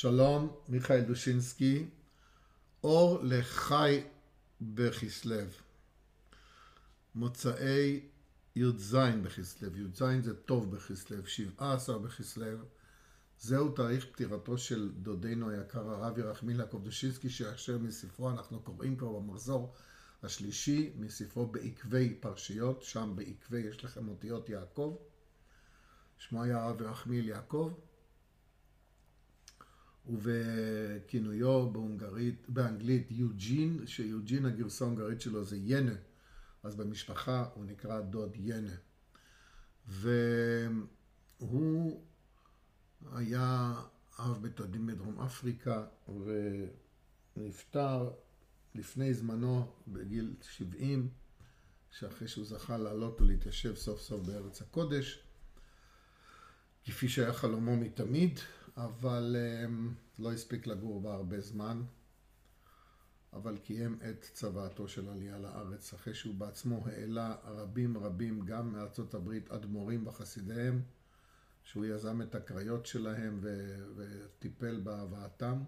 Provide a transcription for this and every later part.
שלום, מיכאל דושינסקי, אור לחי בכסלו, מוצאי י"ז בכסלו, י"ז זה טוב בכסלו, 17 בכסלו, זהו תאריך פטירתו של דודנו היקר הרב ירחמיל יעקב דושינסקי, שאשר מספרו אנחנו קוראים כבר במחזור השלישי, מספרו בעקבי פרשיות, שם בעקבי יש לכם אותיות יעקב, שמו היה הרב ירחמיל יעקב. ובכינויו בהונגרית, באנגלית יוג'ין, שיוג'ין הגרסה ההונגרית שלו זה ינה, אז במשפחה הוא נקרא דוד ינה. והוא היה אב בית הדין בדרום אפריקה ונפטר לפני זמנו בגיל 70, שאחרי שהוא זכה לעלות ולהתיישב סוף סוף בארץ הקודש, כפי שהיה חלומו מתמיד. אבל אמ, לא הספיק לגור בה הרבה זמן, אבל קיים את צוואתו של עלייה לארץ, אחרי שהוא בעצמו העלה רבים רבים, גם מארצות הברית, אדמו"רים וחסידיהם, שהוא יזם את הקריות שלהם ו- וטיפל בהבאתם,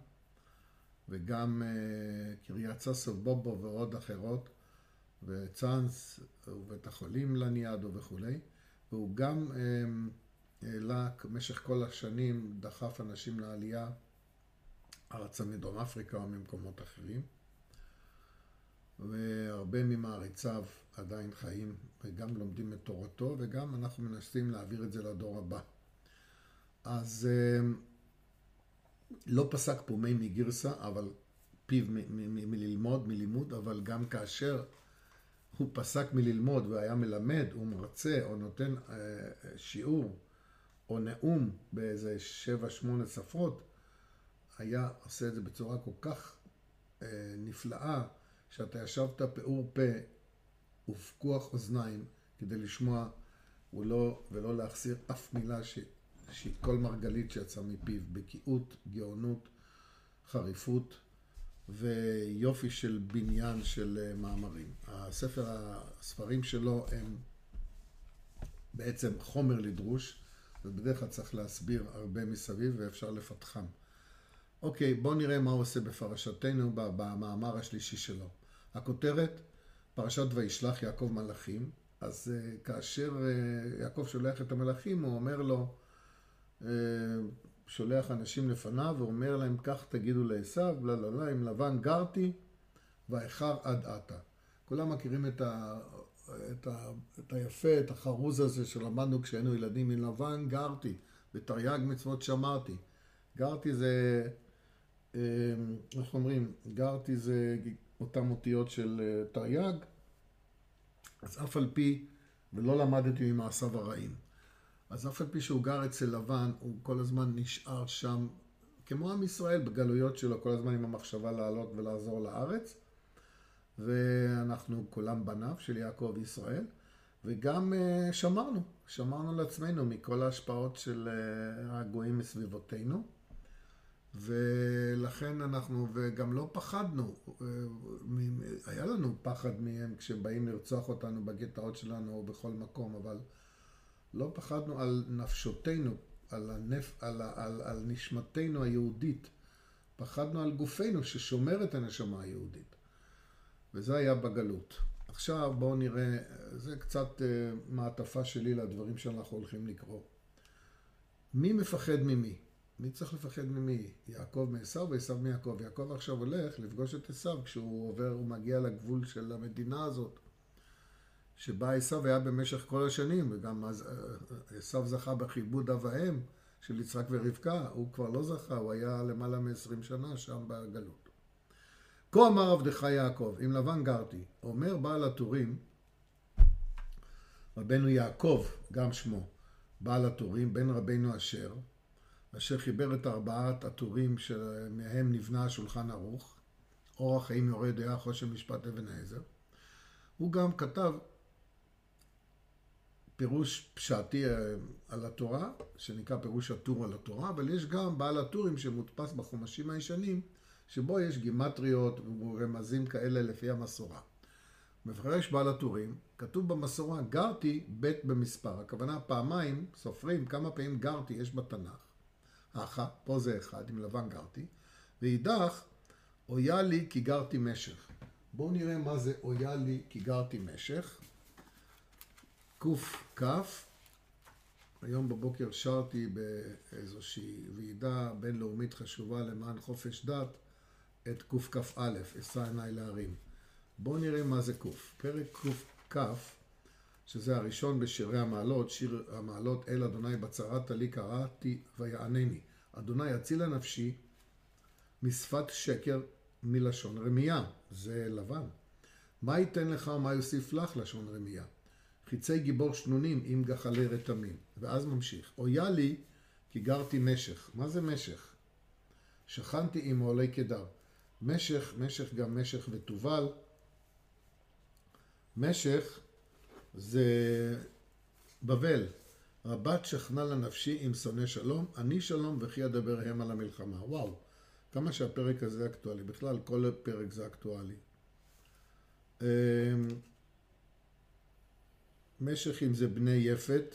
וגם uh, קריית ססוב בובו ועוד אחרות, וצאנס ובית החולים לניאדו וכולי, והוא גם uh, העלה במשך כל השנים, דחף אנשים לעלייה ארצה מדרום אפריקה או ממקומות אחרים. והרבה ממעריציו עדיין חיים וגם לומדים את תורתו וגם אנחנו מנסים להעביר את זה לדור הבא. אז אמ, לא פסק פומי מגרסה, אבל פיו מללמוד, מלימוד, אבל גם כאשר הוא פסק מללמוד והיה מלמד, הוא מרצה או נותן אה, שיעור או נאום באיזה שבע, שמונה שפות, היה עושה את זה בצורה כל כך אה, נפלאה, שאתה ישבת פעור פה ופקוח אוזניים כדי לשמוע ולא, ולא להחסיר אף מילה ש, שכל מרגלית שיצאה מפיו, בקיאות, גאונות, חריפות ויופי של בניין של אה, מאמרים. הספר, הספרים שלו הם בעצם חומר לדרוש. ובדרך כלל צריך להסביר הרבה מסביב ואפשר לפתחם. אוקיי, בואו נראה מה הוא עושה בפרשתנו במאמר השלישי שלו. הכותרת, פרשת וישלח יעקב מלאכים, אז uh, כאשר uh, יעקב שולח את המלאכים, הוא אומר לו, uh, שולח אנשים לפניו ואומר להם, כך תגידו לעשו, לא, לא, לא, עם לבן גרתי, ואיחר עד עתה. כולם מכירים את את, ה, את היפה, את החרוז הזה שלמדנו כשהיינו ילדים מלבן, גרתי, בתרי"ג מצוות שמרתי. גרתי זה, אמ, איך אומרים, גרתי זה אותן אותיות של אה, תרי"ג, אז אף על פי, ולא למדתי ממעשיו הרעים. אז אף על פי שהוא גר אצל לבן, הוא כל הזמן נשאר שם, כמו עם ישראל, בגלויות שלו, כל הזמן עם המחשבה לעלות ולעזור לארץ. ואנחנו כולם בניו של יעקב ישראל, וגם אה, שמרנו, שמרנו לעצמנו מכל ההשפעות של אה, הגויים מסביבותינו, ולכן אנחנו, וגם לא פחדנו, אה, היה לנו פחד מהם כשבאים לרצוח אותנו בגטאות שלנו או בכל מקום, אבל לא פחדנו על נפשותנו, על, הנפ, על, על, על נשמתנו היהודית, פחדנו על גופנו ששומר את הנשמה היהודית. וזה היה בגלות. עכשיו בואו נראה, זה קצת אה, מעטפה שלי לדברים שאנחנו הולכים לקרוא. מי מפחד ממי? מי צריך לפחד ממי? יעקב מעשו ועשו מיעקב. יעקב עכשיו הולך לפגוש את עשו כשהוא עובר, הוא מגיע לגבול של המדינה הזאת, שבה עשו היה במשך כל השנים, וגם אז אה, עשו זכה בכיבוד אב האם של יצחק ורבקה, הוא כבר לא זכה, הוא היה למעלה מ-20 שנה שם בגלות. כה אמר עבדך יעקב, עם לבן גרתי. אומר בעל הטורים, רבנו יעקב, גם שמו, בעל הטורים, בן רבנו אשר, אשר חיבר את ארבעת הטורים שמהם נבנה השולחן ערוך, אורח חיים יורה דעה, חושן משפט אבן העזר. הוא גם כתב פירוש פשעתי אה, על התורה, שנקרא פירוש הטור על התורה, אבל יש גם בעל הטורים שמודפס בחומשים הישנים, שבו יש גימטריות ורמזים כאלה לפי המסורה. מפרש בעל הטורים, כתוב במסורה גרתי בית במספר, הכוונה פעמיים, סופרים כמה פעמים גרתי יש בתנ"ך. האחה, פה זה אחד, עם לבן גרתי, ואידך, אויה לי כי גרתי משך. בואו נראה מה זה אויה לי כי גרתי משך. קכ, היום בבוקר שרתי באיזושהי ועידה בינלאומית חשובה למען חופש דת את קכ"א, אשא עיניי להרים. בואו נראה מה זה ק'. פרק קכ, שזה הראשון בשירי המעלות, שיר המעלות אל אדוני בצרת לי קראתי ויענני. אדוני הצילה נפשי משפת שקר מלשון רמייה, זה לבן. מה ייתן לך ומה יוסיף לך לשון רמייה? חיצי גיבור שנונים עם גחלי רתמים. ואז ממשיך. אויה לי כי גרתי משך. מה זה משך? שכנתי עם עולי קדר. משך, משך גם משך ותובל. משך זה בבל. רבת שכנה לנפשי עם שונא שלום, אני שלום וכי אדבר הם על המלחמה. וואו, כמה שהפרק הזה אקטואלי. בכלל, כל פרק זה אקטואלי. אמ, משך אם זה בני יפת,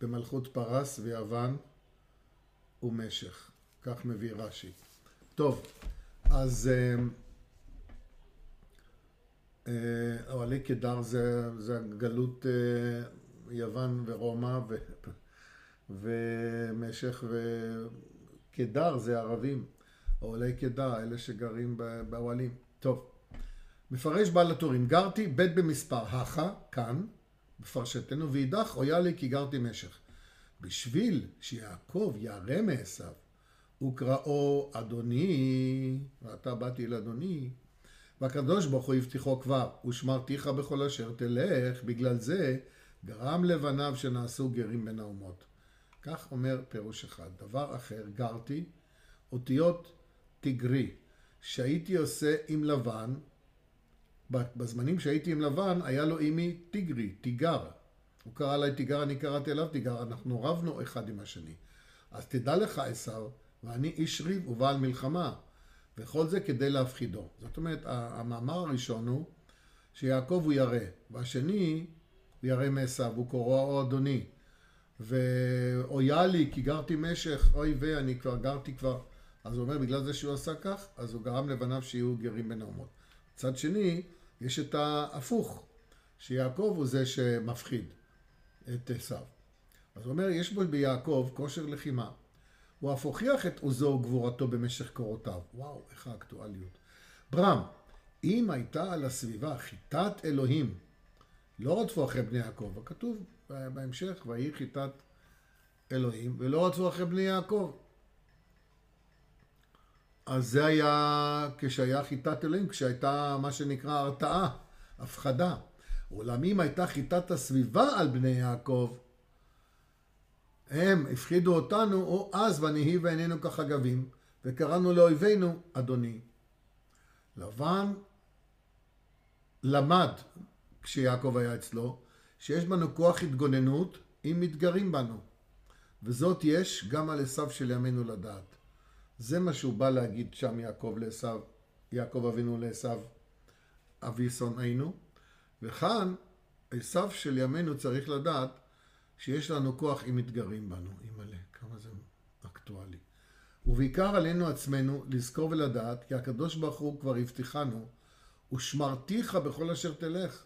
במלכות פרס ויוון ומשך. כך מביא רש"י. טוב, אז אמ, אה, אוהלי קדר זה, זה הגלות אה, יוון ורומא ו, ומשך וקדר זה ערבים. אוהלי קדר, אלה שגרים באוהלים. טוב, מפרש בעל הטורים, גרתי ב' במספר, הכה, כאן, בפרשתנו, ואידך אויה לי כי גרתי משך. בשביל שיעקב ירא מעשיו, וקראו אדוני, ואתה באתי אל אדוני, והקדוש ברוך הוא הבטיחו כבר, ושמרתיך בכל אשר תלך, בגלל זה גרם לבניו שנעשו גרים בין האומות. כך אומר פירוש אחד. דבר אחר, גרתי, אותיות תגרי, שהייתי עושה עם לבן, בזמנים שהייתי עם לבן, היה לו אימי טיגרי, תיגר. הוא קרא עליי תיגר, אני קראתי אליו תיגר, אנחנו רבנו אחד עם השני. אז תדע לך, עשו, ואני איש ריב ובעל מלחמה. וכל זה כדי להפחידו. זאת אומרת, המאמר הראשון הוא שיעקב הוא ירא, והשני הוא ירא מעשיו, הוא קוראו אדוני. ואויה לי כי גרתי משך, אוי ואני כבר גרתי כבר. אז הוא אומר, בגלל זה שהוא עשה כך, אז הוא גרם לבניו שיהיו גרים בין האומות. מצד שני, יש את ההפוך, שיעקב הוא זה שמפחיד את עשיו. אז הוא אומר, יש בו ביעקב כושר לחימה. הוא אף הוכיח את עוזו וגבורתו במשך קורותיו. וואו, איך האקטואליות. ברם, אם הייתה על הסביבה חיטת אלוהים, לא רדפו אחרי בני יעקב, הכתוב בהמשך, ויהי חיטת אלוהים, ולא רדפו אחרי בני יעקב. אז זה היה כשהיה חיטת אלוהים, כשהייתה מה שנקרא הרתעה, הפחדה. אולם אם הייתה חיטת הסביבה על בני יעקב, הם הפחידו אותנו, או אז ונהי ועינינו כחגבים, וקראנו לאויבינו אדוני. לבן למד, כשיעקב היה אצלו, שיש בנו כוח התגוננות אם מתגרים בנו. וזאת יש גם על עשיו של ימינו לדעת. זה מה שהוא בא להגיד שם יעקב לעשיו, יעקב אבינו לעשיו, אבי שונאינו. וכאן עשיו של ימינו צריך לדעת שיש לנו כוח אם מתגרים בנו. אימא'לה, כמה זה אקטואלי. ובעיקר עלינו עצמנו לזכור ולדעת כי הקדוש ברוך הוא כבר הבטיחנו ושמרתיך בכל אשר תלך.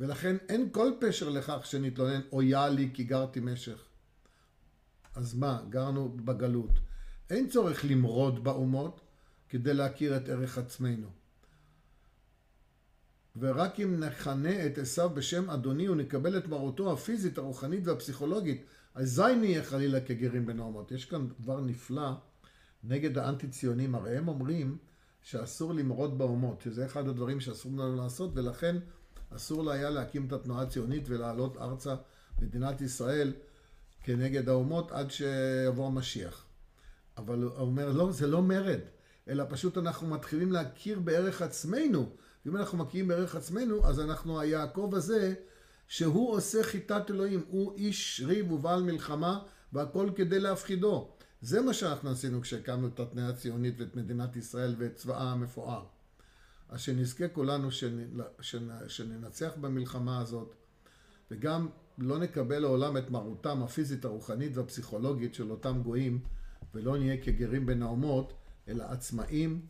ולכן אין כל פשר לכך שנתלונן אויה לי כי גרתי משך. אז מה, גרנו בגלות. אין צורך למרוד באומות כדי להכיר את ערך עצמנו. ורק אם נכנה את עשיו בשם אדוני ונקבל את מרותו הפיזית, הרוחנית והפסיכולוגית, אזי נהיה חלילה כגרים בין האומות. יש כאן דבר נפלא נגד האנטי-ציונים, הרי הם אומרים שאסור למרוד באומות, שזה אחד הדברים שאסור לנו לעשות, ולכן אסור לה היה להקים את התנועה הציונית ולעלות ארצה מדינת ישראל כנגד האומות עד שיבוא המשיח. אבל הוא אומר, לא, זה לא מרד, אלא פשוט אנחנו מתחילים להכיר בערך עצמנו. ואם אנחנו מכירים בערך עצמנו, אז אנחנו היעקב הזה, שהוא עושה חיטת אלוהים, הוא איש ריב ובעל מלחמה, והכל כדי להפחידו. זה מה שאנחנו עשינו כשהקמנו את התנועה הציונית ואת מדינת ישראל ואת צבאה המפואר. אז שנזכה כולנו שננצח במלחמה הזאת, וגם לא נקבל לעולם את מרותם הפיזית, הרוחנית והפסיכולוגית של אותם גויים ולא נהיה כגרים בין האומות, אלא עצמאים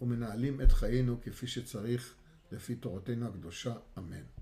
ומנהלים את חיינו כפי שצריך לפי תורתנו הקדושה, אמן.